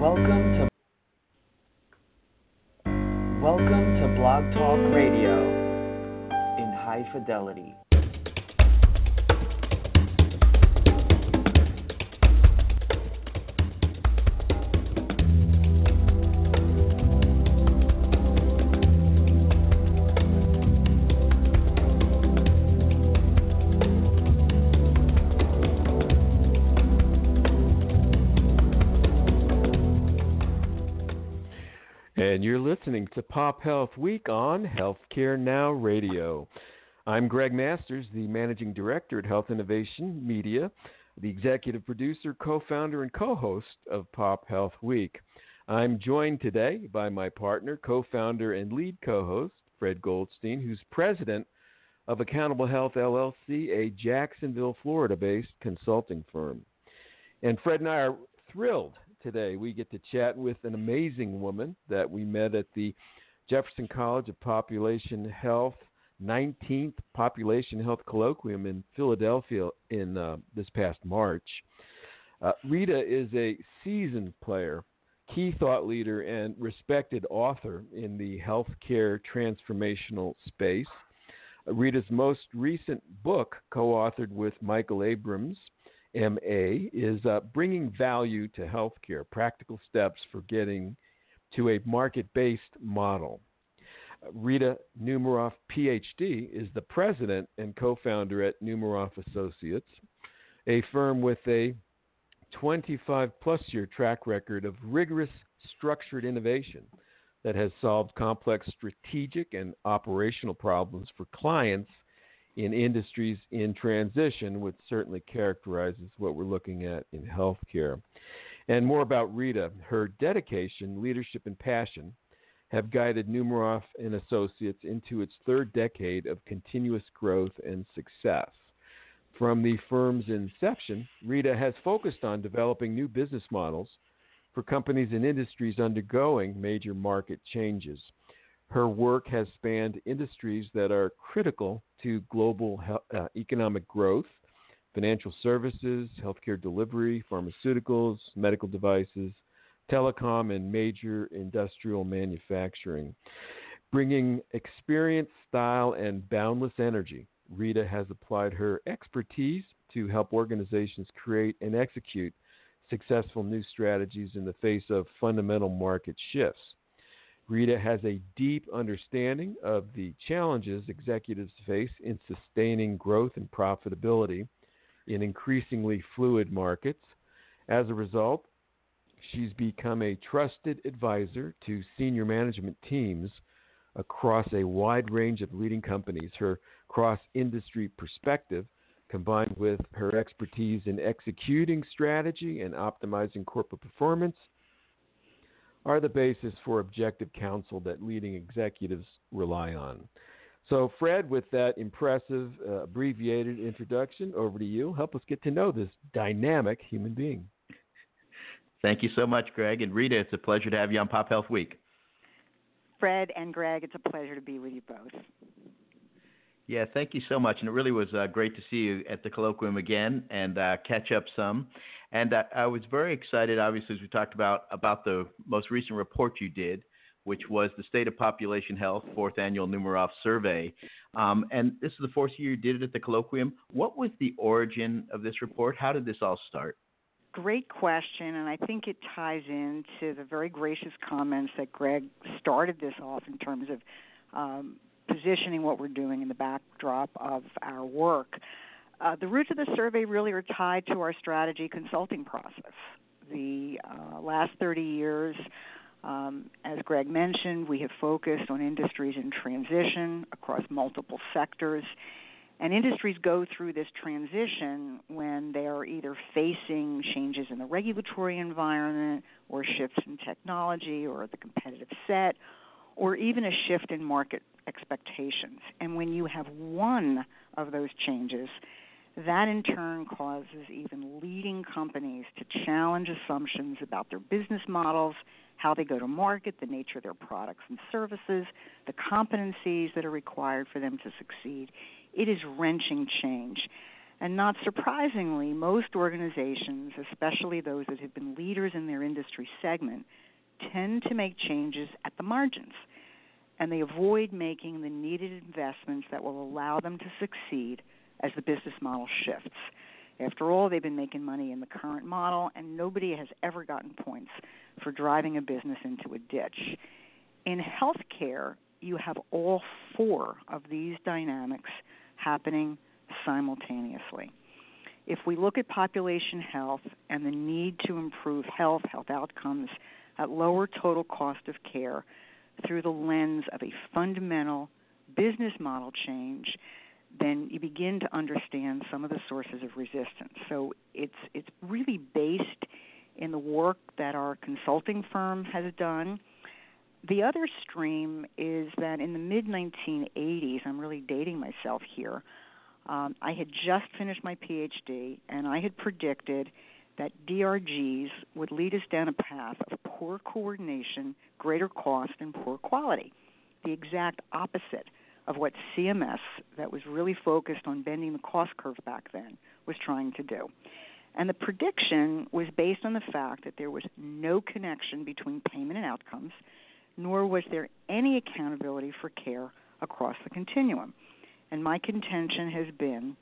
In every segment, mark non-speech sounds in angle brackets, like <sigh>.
Welcome to Welcome to Blog Talk Radio in high fidelity. Listening to Pop Health Week on Healthcare Now Radio. I'm Greg Masters, the Managing Director at Health Innovation Media, the executive producer, co founder, and co host of Pop Health Week. I'm joined today by my partner, co founder, and lead co host, Fred Goldstein, who's president of Accountable Health LLC, a Jacksonville, Florida based consulting firm. And Fred and I are thrilled today. We get to chat with an amazing woman that we met at the Jefferson College of Population Health 19th Population Health Colloquium in Philadelphia in uh, this past March. Uh, Rita is a seasoned player, key thought leader, and respected author in the healthcare transformational space. Rita's most recent book, co authored with Michael Abrams, MA is uh, bringing value to healthcare, practical steps for getting to a market based model. Rita Numerof, PhD, is the president and co founder at Numerof Associates, a firm with a 25 plus year track record of rigorous structured innovation that has solved complex strategic and operational problems for clients in industries in transition, which certainly characterizes what we're looking at in healthcare. And more about Rita, her dedication, leadership, and passion have guided Numerof and Associates into its third decade of continuous growth and success. From the firm's inception, Rita has focused on developing new business models for companies and industries undergoing major market changes. Her work has spanned industries that are critical to global uh, economic growth, financial services, healthcare delivery, pharmaceuticals, medical devices, telecom, and major industrial manufacturing. Bringing experience, style, and boundless energy, Rita has applied her expertise to help organizations create and execute successful new strategies in the face of fundamental market shifts. Rita has a deep understanding of the challenges executives face in sustaining growth and profitability in increasingly fluid markets. As a result, she's become a trusted advisor to senior management teams across a wide range of leading companies. Her cross industry perspective, combined with her expertise in executing strategy and optimizing corporate performance, are the basis for objective counsel that leading executives rely on. So, Fred, with that impressive, uh, abbreviated introduction, over to you. Help us get to know this dynamic human being. Thank you so much, Greg. And Rita, it's a pleasure to have you on Pop Health Week. Fred and Greg, it's a pleasure to be with you both. Yeah, thank you so much. And it really was uh, great to see you at the colloquium again and uh, catch up some. And uh, I was very excited, obviously, as we talked about, about the most recent report you did, which was the State of Population Health fourth annual Numerof survey. Um, and this is the fourth year you did it at the colloquium. What was the origin of this report? How did this all start? Great question, and I think it ties into the very gracious comments that Greg started this off in terms of um, positioning what we're doing in the backdrop of our work. Uh, the roots of the survey really are tied to our strategy consulting process. The uh, last 30 years, um, as Greg mentioned, we have focused on industries in transition across multiple sectors. And industries go through this transition when they are either facing changes in the regulatory environment, or shifts in technology, or the competitive set, or even a shift in market expectations. And when you have one of those changes, that in turn causes even leading companies to challenge assumptions about their business models, how they go to market, the nature of their products and services, the competencies that are required for them to succeed. It is wrenching change. And not surprisingly, most organizations, especially those that have been leaders in their industry segment, tend to make changes at the margins. And they avoid making the needed investments that will allow them to succeed as the business model shifts. After all, they've been making money in the current model, and nobody has ever gotten points for driving a business into a ditch. In healthcare, you have all four of these dynamics happening simultaneously. If we look at population health and the need to improve health, health outcomes at lower total cost of care through the lens of a fundamental business model change, then you begin to understand some of the sources of resistance. So it's it's really based in the work that our consulting firm has done. The other stream is that in the mid 1980s, I'm really dating myself here. Um, I had just finished my PhD, and I had predicted that DRGs would lead us down a path of poor coordination, greater cost, and poor quality. The exact opposite of what CMS, that was really focused on bending the cost curve back then, was trying to do. And the prediction was based on the fact that there was no connection between payment and outcomes, nor was there any accountability for care across the continuum. And my contention has been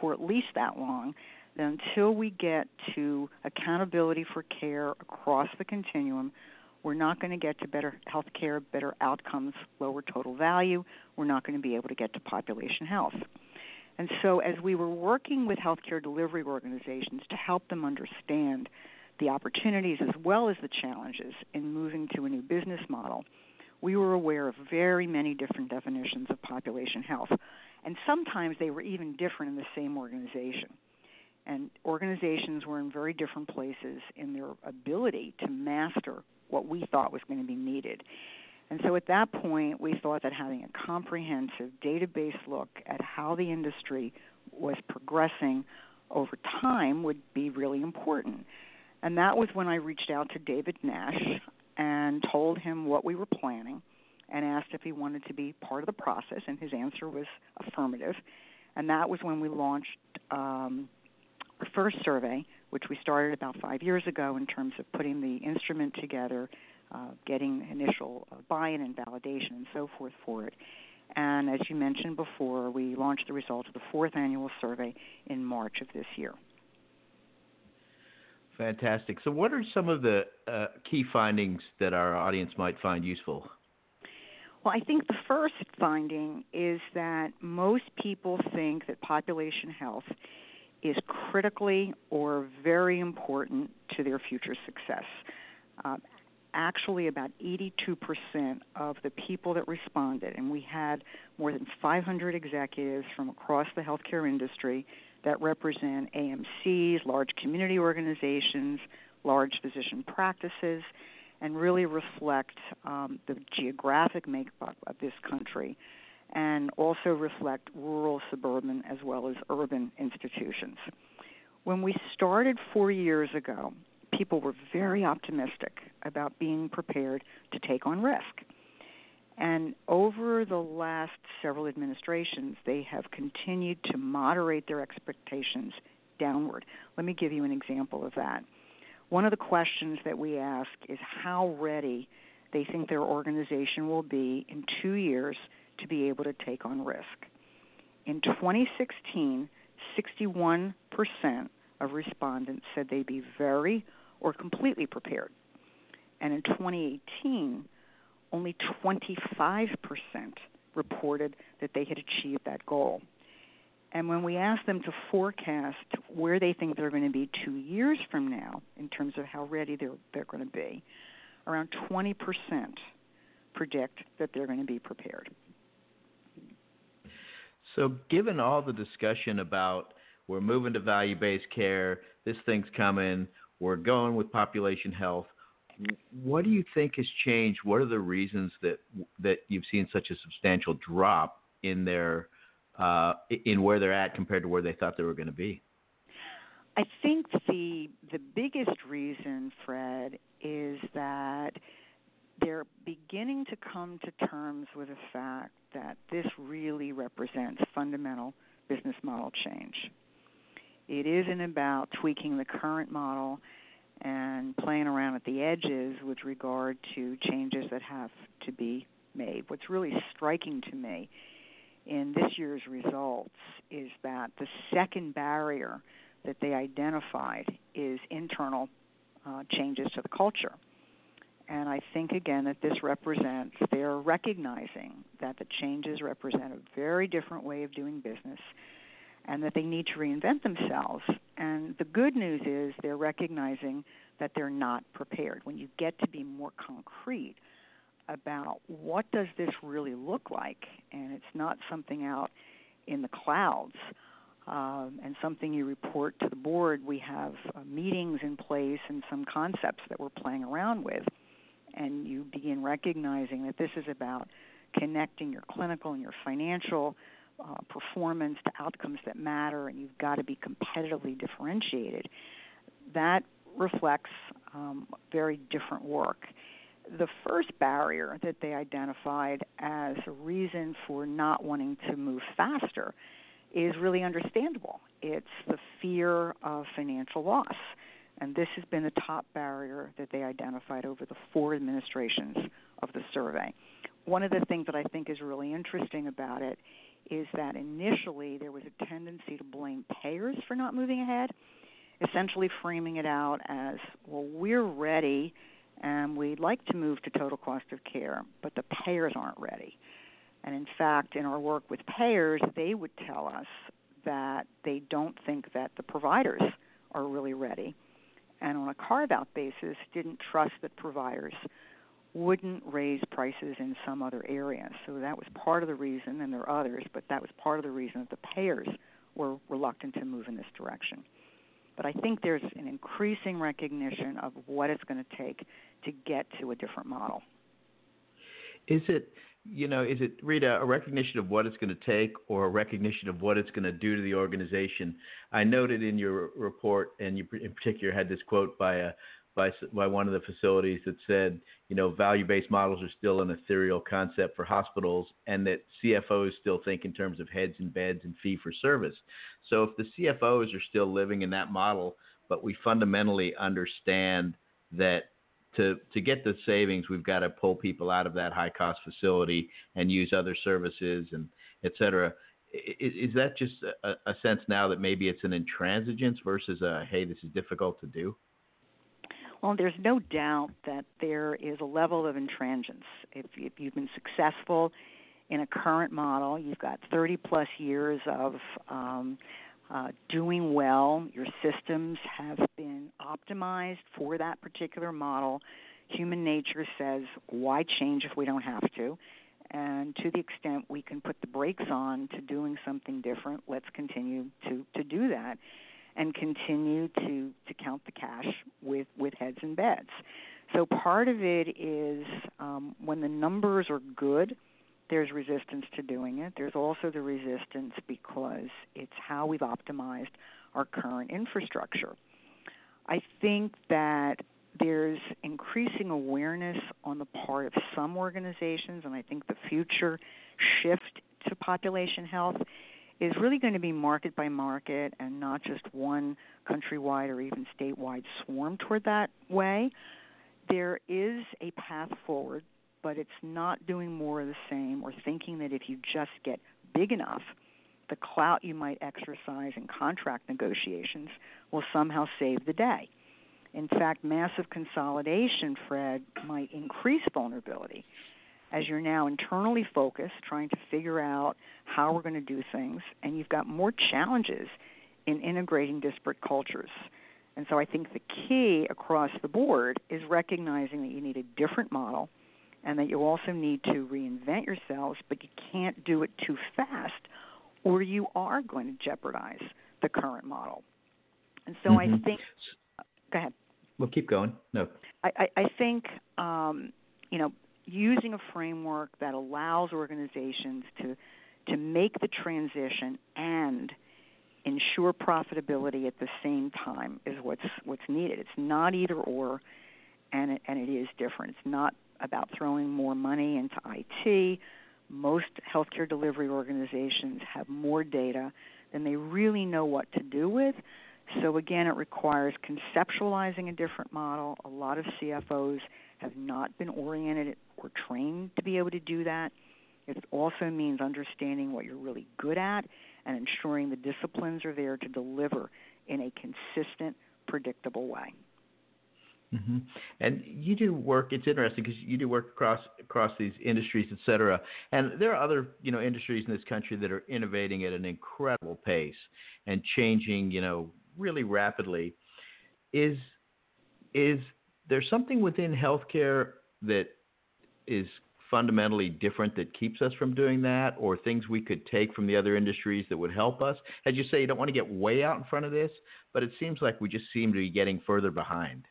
for at least that long that until we get to accountability for care across the continuum, we're not going to get to better health care, better outcomes, lower total value. We're not going to be able to get to population health. And so, as we were working with healthcare delivery organizations to help them understand the opportunities as well as the challenges in moving to a new business model, we were aware of very many different definitions of population health. And sometimes they were even different in the same organization. And organizations were in very different places in their ability to master what we thought was going to be needed. And so at that point, we thought that having a comprehensive database look at how the industry was progressing over time would be really important. And that was when I reached out to David Nash and told him what we were planning and asked if he wanted to be part of the process, and his answer was affirmative. And that was when we launched um, our first survey, which we started about five years ago in terms of putting the instrument together, uh, getting initial uh, buy in and validation and so forth for it. And as you mentioned before, we launched the results of the fourth annual survey in March of this year. Fantastic. So, what are some of the uh, key findings that our audience might find useful? Well, I think the first finding is that most people think that population health is critically or very important to their future success. Uh, actually, about 82% of the people that responded, and we had more than 500 executives from across the healthcare industry that represent AMCs, large community organizations, large physician practices, and really reflect um, the geographic makeup of this country and also reflect rural, suburban, as well as urban institutions. When we started four years ago, people were very optimistic about being prepared to take on risk. And over the last several administrations, they have continued to moderate their expectations downward. Let me give you an example of that. One of the questions that we ask is how ready they think their organization will be in two years to be able to take on risk. In 2016, 61% of respondents said they'd be very or completely prepared. And in 2018, only 25% reported that they had achieved that goal. And when we ask them to forecast where they think they're going to be two years from now, in terms of how ready they're, they're going to be, around 20% predict that they're going to be prepared. So, given all the discussion about we're moving to value based care, this thing's coming, we're going with population health, what do you think has changed? What are the reasons that that you've seen such a substantial drop in their uh, in where they're at compared to where they thought they were going to be? I think the the biggest reason, Fred, is that they're beginning to come to terms with the fact that this really represents fundamental business model change. It isn't about tweaking the current model and playing around at the edges with regard to changes that have to be made. What's really striking to me in this year's results is that the second barrier that they identified is internal uh, changes to the culture. And I think again that this represents they're recognizing that the changes represent a very different way of doing business and that they need to reinvent themselves. And the good news is they're recognizing that they're not prepared. When you get to be more concrete about what does this really look like and it's not something out in the clouds um, and something you report to the board. We have uh, meetings in place and some concepts that we're playing around with, and you begin recognizing that this is about connecting your clinical and your financial uh, performance to outcomes that matter, and you've got to be competitively differentiated. That reflects um, very different work. The first barrier that they identified as a reason for not wanting to move faster is really understandable. It's the fear of financial loss. And this has been the top barrier that they identified over the four administrations of the survey. One of the things that I think is really interesting about it is that initially there was a tendency to blame payers for not moving ahead, essentially framing it out as, well, we're ready and we'd like to move to total cost of care, but the payers aren't ready. And in fact, in our work with payers, they would tell us that they don't think that the providers are really ready. And on a carve out basis, didn't trust that providers wouldn't raise prices in some other areas. So that was part of the reason, and there are others, but that was part of the reason that the payers were reluctant to move in this direction. But I think there's an increasing recognition of what it's going to take to get to a different model. Is it you know, is it Rita a recognition of what it's going to take, or a recognition of what it's going to do to the organization? I noted in your report, and you in particular had this quote by a by by one of the facilities that said, you know, value-based models are still an ethereal concept for hospitals, and that CFOs still think in terms of heads and beds and fee for service. So if the CFOs are still living in that model, but we fundamentally understand that to to get the savings, we've got to pull people out of that high cost facility and use other services and et cetera. Is, is that just a, a, sense now that maybe it's an intransigence versus a hey, this is difficult to do? Well, there's no doubt that there is a level of intransigence. If, if you've been successful in a current model, you've got 30 plus years of um, uh, doing well. Your systems have been optimized for that particular model. Human nature says, why change if we don't have to? And to the extent we can put the brakes on to doing something different, let's continue to, to do that and continue to, to count the cash with, with heads and beds. So part of it is um, when the numbers are good, there's resistance to doing it. There's also the resistance because it's how we've optimized our current infrastructure. I think that there's increasing awareness on the part of some organizations, and I think the future shift to population health is really going to be market by market and not just one countrywide or even statewide swarm toward that way. There is a path forward but it's not doing more of the same or thinking that if you just get big enough, the clout you might exercise in contract negotiations will somehow save the day. In fact, massive consolidation, Fred, might increase vulnerability as you're now internally focused, trying to figure out how we're going to do things, and you've got more challenges in integrating disparate cultures. And so I think the key across the board is recognizing that you need a different model and that you also need to reinvent yourselves, but you can't do it too fast, or you are going to jeopardize the current model. And so mm-hmm. I think, go ahead. We'll keep going. No. I, I, I think, um, you know, using a framework that allows organizations to to make the transition and ensure profitability at the same time is what's what's needed. It's not either or, and it, and it is different. It's not about throwing more money into IT. Most healthcare delivery organizations have more data than they really know what to do with. So again, it requires conceptualizing a different model. A lot of CFOs have not been oriented or trained to be able to do that. It also means understanding what you're really good at and ensuring the disciplines are there to deliver in a consistent, predictable way. Mm-hmm. And you do work. It's interesting because you do work across across these industries, et cetera. And there are other you know industries in this country that are innovating at an incredible pace and changing you know really rapidly. Is is there something within healthcare that is fundamentally different that keeps us from doing that, or things we could take from the other industries that would help us? As you say, you don't want to get way out in front of this, but it seems like we just seem to be getting further behind.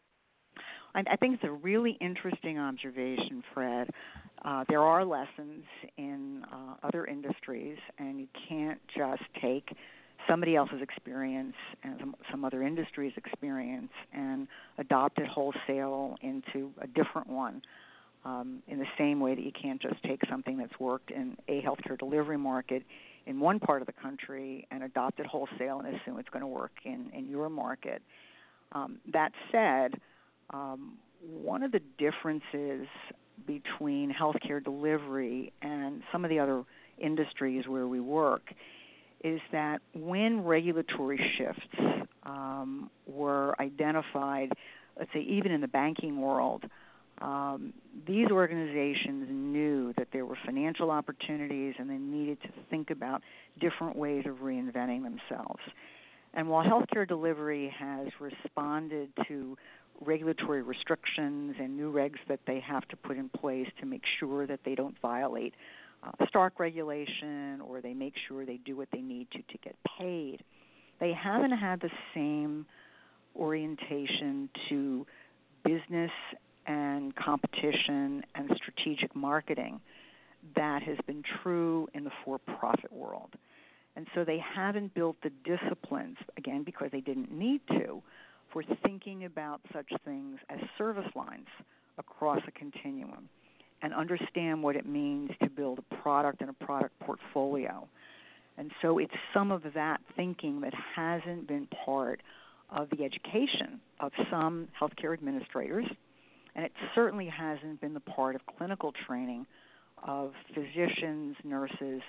I think it's a really interesting observation, Fred. Uh, there are lessons in uh, other industries, and you can't just take somebody else's experience and some, some other industry's experience and adopt it wholesale into a different one. Um, in the same way that you can't just take something that's worked in a healthcare delivery market in one part of the country and adopt it wholesale and assume it's going to work in, in your market. Um, that said, um, one of the differences between healthcare delivery and some of the other industries where we work is that when regulatory shifts um, were identified, let's say even in the banking world, um, these organizations knew that there were financial opportunities and they needed to think about different ways of reinventing themselves. And while healthcare delivery has responded to regulatory restrictions and new regs that they have to put in place to make sure that they don't violate uh, Stark regulation or they make sure they do what they need to to get paid. They haven't had the same orientation to business and competition and strategic marketing that has been true in the for profit world. And so they haven't built the disciplines, again, because they didn't need to, for thinking about such things as service lines across a continuum and understand what it means to build a product and a product portfolio. And so it's some of that thinking that hasn't been part of the education of some healthcare administrators, and it certainly hasn't been the part of clinical training of physicians, nurses,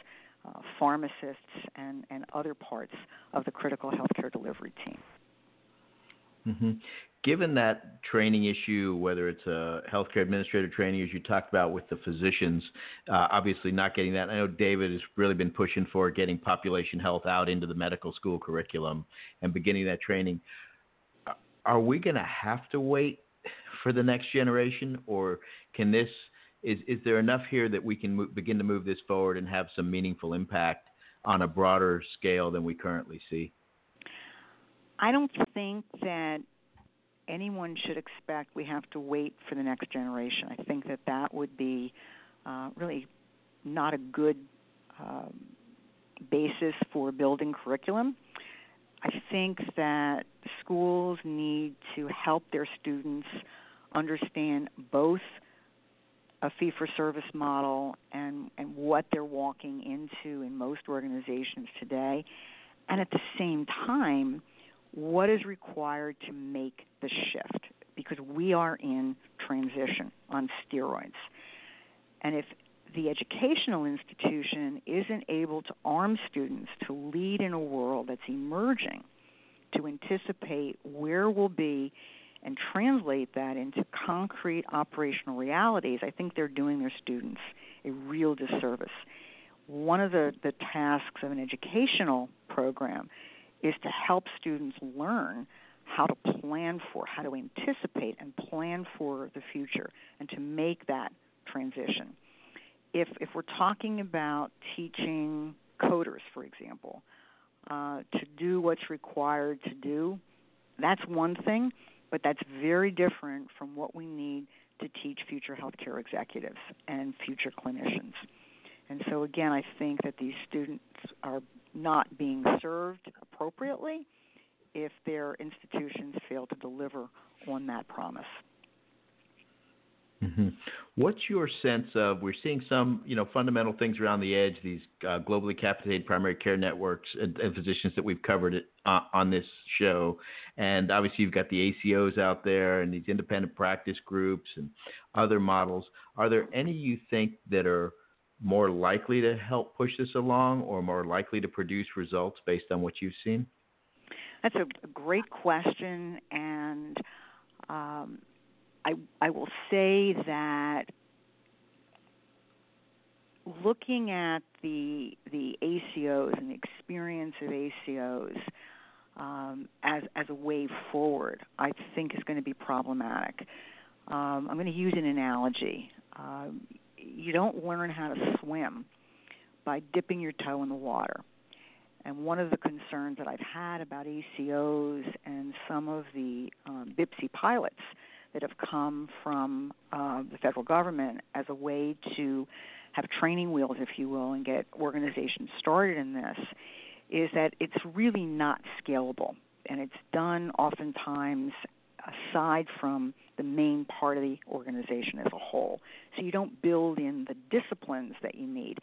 uh, pharmacists, and, and other parts of the critical healthcare delivery team. Mm-hmm. Given that training issue, whether it's a healthcare administrator training, as you talked about with the physicians, uh, obviously not getting that. I know David has really been pushing for getting population health out into the medical school curriculum and beginning that training. Are we going to have to wait for the next generation, or can this? Is is there enough here that we can begin to move this forward and have some meaningful impact on a broader scale than we currently see? I don't think that anyone should expect we have to wait for the next generation. I think that that would be uh, really not a good um, basis for building curriculum. I think that schools need to help their students understand both a fee for service model and, and what they're walking into in most organizations today, and at the same time, what is required to make the shift because we are in transition on steroids. And if the educational institution isn't able to arm students to lead in a world that's emerging, to anticipate where we'll be and translate that into concrete operational realities, I think they're doing their students a real disservice. One of the, the tasks of an educational program is to help students learn how to plan for, how to anticipate and plan for the future, and to make that transition. If if we're talking about teaching coders, for example, uh, to do what's required to do, that's one thing, but that's very different from what we need to teach future healthcare executives and future clinicians. And so again, I think that these students are not being served appropriately if their institutions fail to deliver on that promise. Mm-hmm. What's your sense of? We're seeing some, you know, fundamental things around the edge. These uh, globally capitated primary care networks and, and physicians that we've covered it, uh, on this show, and obviously you've got the ACOs out there and these independent practice groups and other models. Are there any you think that are more likely to help push this along, or more likely to produce results based on what you've seen? That's a great question, and um, I, I will say that looking at the the ACOs and the experience of ACOs um, as as a way forward, I think is going to be problematic. Um, I'm going to use an analogy. Um, you don't learn how to swim by dipping your toe in the water. And one of the concerns that I've had about ACOs and some of the um, BPCI pilots that have come from uh, the federal government as a way to have training wheels, if you will, and get organizations started in this, is that it's really not scalable. And it's done oftentimes aside from the main part of the organization as a whole. So you don't build in the disciplines that you need.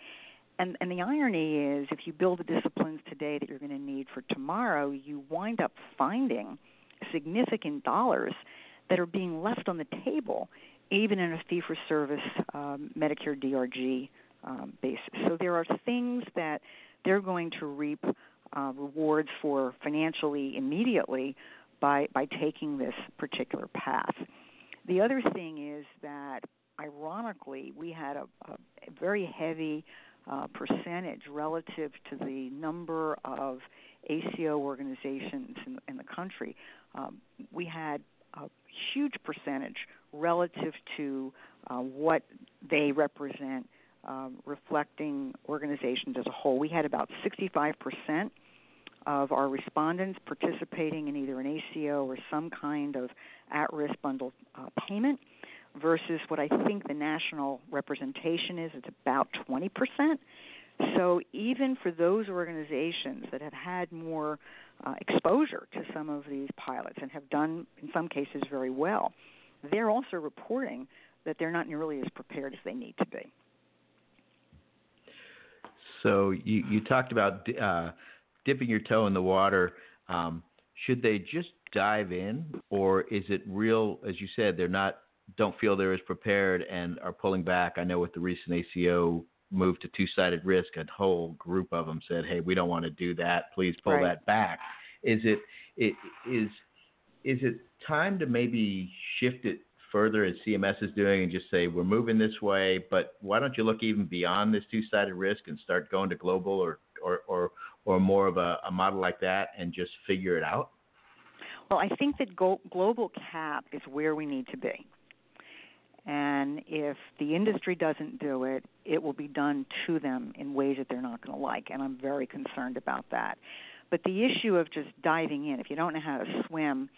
And, and the irony is, if you build the disciplines today that you're going to need for tomorrow, you wind up finding significant dollars that are being left on the table, even in a fee for service um, Medicare DRG um, basis. So there are things that they're going to reap uh, rewards for financially immediately by, by taking this particular path. The other thing is that, ironically, we had a, a very heavy uh, percentage relative to the number of ACO organizations in, in the country. Um, we had a huge percentage relative to uh, what they represent, um, reflecting organizations as a whole. We had about 65% of our respondents participating in either an ACO or some kind of at risk bundled uh, payment versus what I think the national representation is. It's about 20%. So even for those organizations that have had more uh, exposure to some of these pilots and have done, in some cases, very well, they're also reporting that they're not nearly as prepared as they need to be. So you, you talked about uh, dipping your toe in the water. Um, should they just dive in, or is it real? As you said, they're not don't feel they're as prepared and are pulling back. I know with the recent ACO move to two-sided risk, a whole group of them said, "Hey, we don't want to do that. Please pull right. that back." Is it it is is it time to maybe shift it further as CMS is doing and just say we're moving this way, but why don't you look even beyond this two-sided risk and start going to global or or or, or more of a, a model like that and just figure it out? Well, I think that global cap is where we need to be. And if the industry doesn't do it, it will be done to them in ways that they're not going to like. And I'm very concerned about that. But the issue of just diving in, if you don't know how to swim,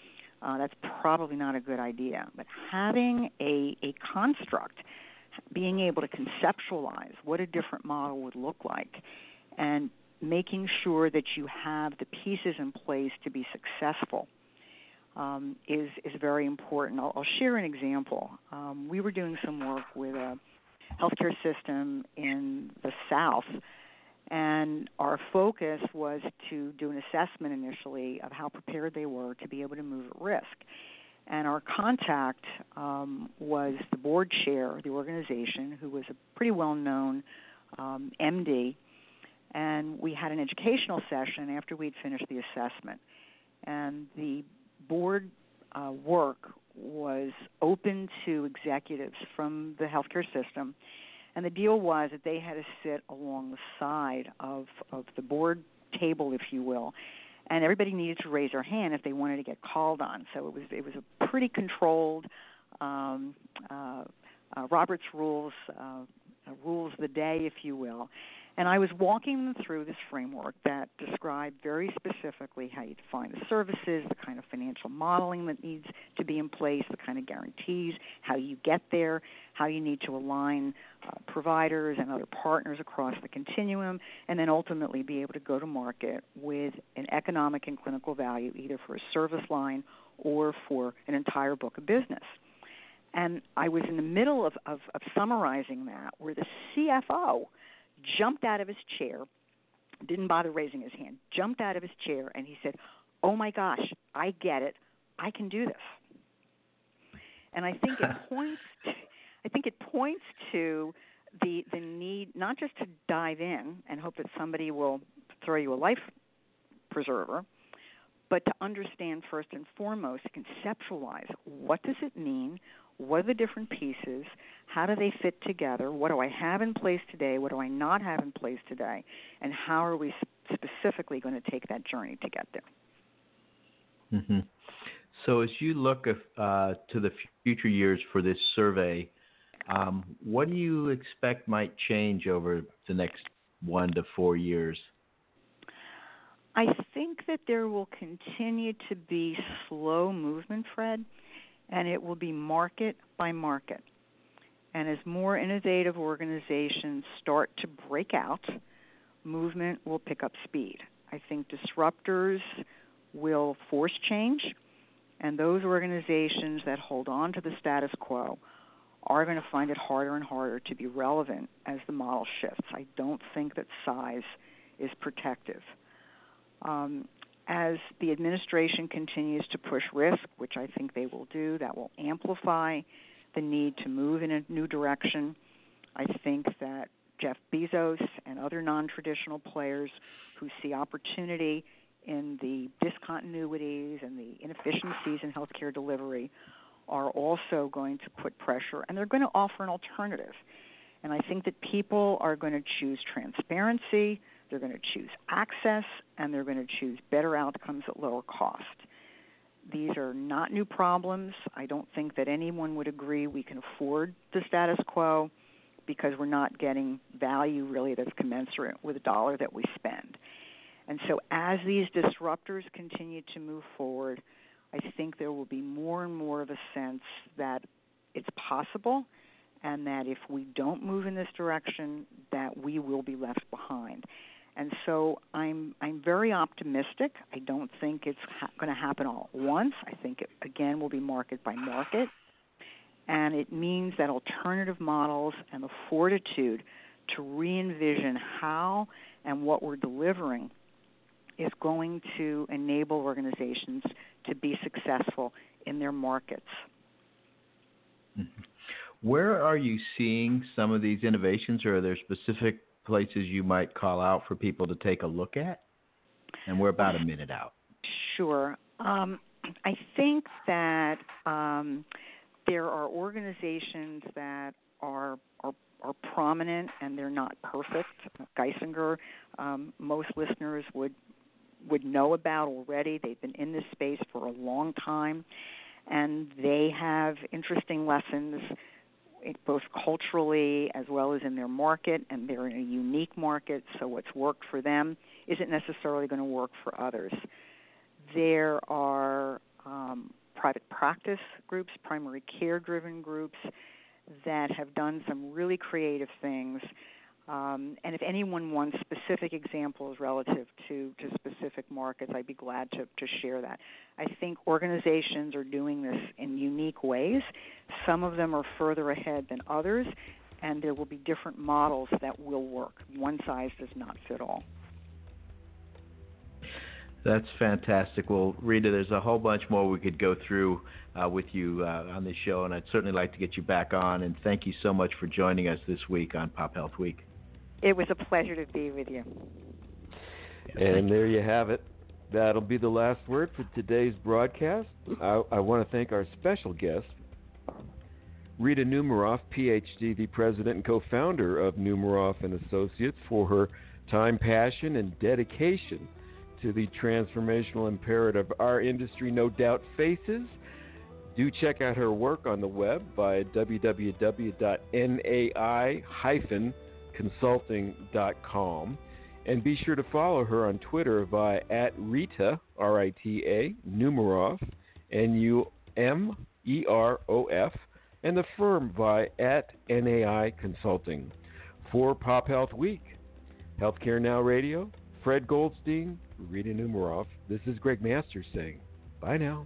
uh, that's probably not a good idea. But having a, a construct, being able to conceptualize what a different model would look like, and making sure that you have the pieces in place to be successful um, is is very important. I'll, I'll share an example. Um, we were doing some work with a healthcare system in the South, and our focus was to do an assessment initially of how prepared they were to be able to move at risk. And our contact um, was the board chair of the organization, who was a pretty well known um, MD. And we had an educational session after we'd finished the assessment. And the board uh, work was open to executives from the healthcare system, and the deal was that they had to sit along the side of of the board table, if you will, and everybody needed to raise their hand if they wanted to get called on. So it was it was a pretty controlled um, uh, uh, Robert's rules uh, rules the day, if you will, and I was walking them through this framework that described very specifically how you define the services, the kind of financial modeling that needs to be in place, the kind of guarantees, how you get there, how you need to align uh, providers and other partners across the continuum, and then ultimately be able to go to market with an economic and clinical value either for a service line or for an entire book of business. And I was in the middle of, of, of summarizing that where the CFO jumped out of his chair, didn't bother raising his hand, jumped out of his chair, and he said, Oh my gosh, I get it. I can do this. And I think it <laughs> points to, I think it points to the the need not just to dive in and hope that somebody will throw you a life preserver, but to understand first and foremost, conceptualize what does it mean, what are the different pieces, how do they fit together, what do I have in place today, what do I not have in place today, and how are we specifically going to take that journey to get there. Mm-hmm. So as you look uh, to the future years for this survey, um, what do you expect might change over the next one to four years? I think that there will continue to be slow movement, Fred, and it will be market by market. And as more innovative organizations start to break out, movement will pick up speed. I think disruptors will force change, and those organizations that hold on to the status quo are going to find it harder and harder to be relevant as the model shifts. I don't think that size is protective. Um, as the administration continues to push risk, which I think they will do, that will amplify the need to move in a new direction. I think that Jeff Bezos and other non traditional players who see opportunity in the discontinuities and the inefficiencies in healthcare delivery are also going to put pressure and they're going to offer an alternative. And I think that people are going to choose transparency, they're going to choose access, and they're going to choose better outcomes at lower cost. These are not new problems. I don't think that anyone would agree we can afford the status quo because we're not getting value really that's commensurate with the dollar that we spend. And so, as these disruptors continue to move forward, I think there will be more and more of a sense that it's possible and that if we don't move in this direction that we will be left behind. And so I'm I'm very optimistic. I don't think it's ha- going to happen all at once. I think it again will be market by market. And it means that alternative models and the fortitude to re envision how and what we're delivering is going to enable organizations to be successful in their markets. Mm-hmm. Where are you seeing some of these innovations, or are there specific places you might call out for people to take a look at? And we're about a minute out. Sure. Um, I think that um, there are organizations that are, are are prominent and they're not perfect. Geisinger, um, most listeners would would know about already. They've been in this space for a long time, and they have interesting lessons both culturally as well as in their market, and they're in a unique market, so what's worked for them isn't necessarily going to work for others. There are um, private practice groups, primary care driven groups that have done some really creative things um, and if anyone wants specific examples relative to, to specific markets, I'd be glad to, to share that. I think organizations are doing this in unique ways. Some of them are further ahead than others, and there will be different models that will work. One size does not fit all. That's fantastic. Well, Rita, there's a whole bunch more we could go through uh, with you uh, on this show, and I'd certainly like to get you back on. And thank you so much for joining us this week on Pop Health Week. It was a pleasure to be with you. And there you have it. That'll be the last word for today's broadcast. I, I want to thank our special guest, Rita Numerof, PhD, the president and co-founder of Numerof and Associates, for her time, passion, and dedication to the transformational imperative our industry no doubt faces. Do check out her work on the web by www.nai- consulting.com. And be sure to follow her on Twitter via at Rita, R I T A, Numerof, N U M E R O F, and the firm via at NAI Consulting. For Pop Health Week, Healthcare Now Radio, Fred Goldstein, Rita Numerof, this is Greg Masters saying, bye now.